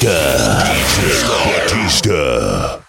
Batista. Batista. Batista.